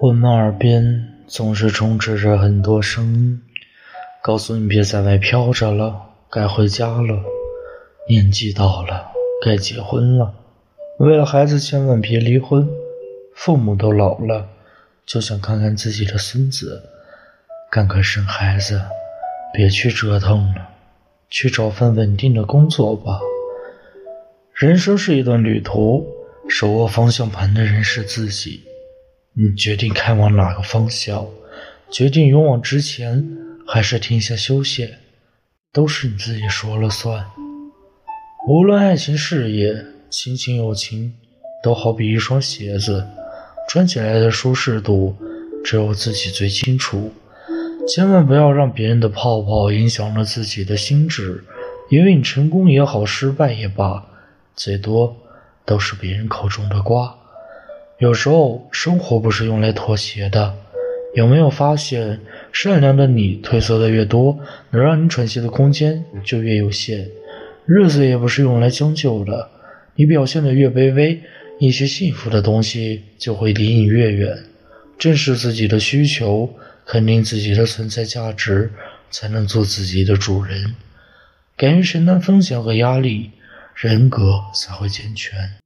我们耳边总是充斥着很多声音，告诉你别在外飘着了，该回家了，年纪到了，该结婚了。为了孩子，千万别离婚。父母都老了，就想看看自己的孙子，赶快生孩子，别去折腾了，去找份稳定的工作吧。人生是一段旅途，手握方向盘的人是自己。你决定开往哪个方向，决定勇往直前还是停下休息，都是你自己说了算。无论爱情、事业、亲情、友情，都好比一双鞋子，穿起来的舒适度只有自己最清楚。千万不要让别人的泡泡影响了自己的心智，因为你成功也好，失败也罢，最多都是别人口中的瓜。有时候，生活不是用来妥协的。有没有发现，善良的你褪色的越多，能让你喘息的空间就越有限。日子也不是用来将就的，你表现的越卑微，一些幸福的东西就会离你越远。正视自己的需求，肯定自己的存在价值，才能做自己的主人。敢于承担风险和压力，人格才会健全。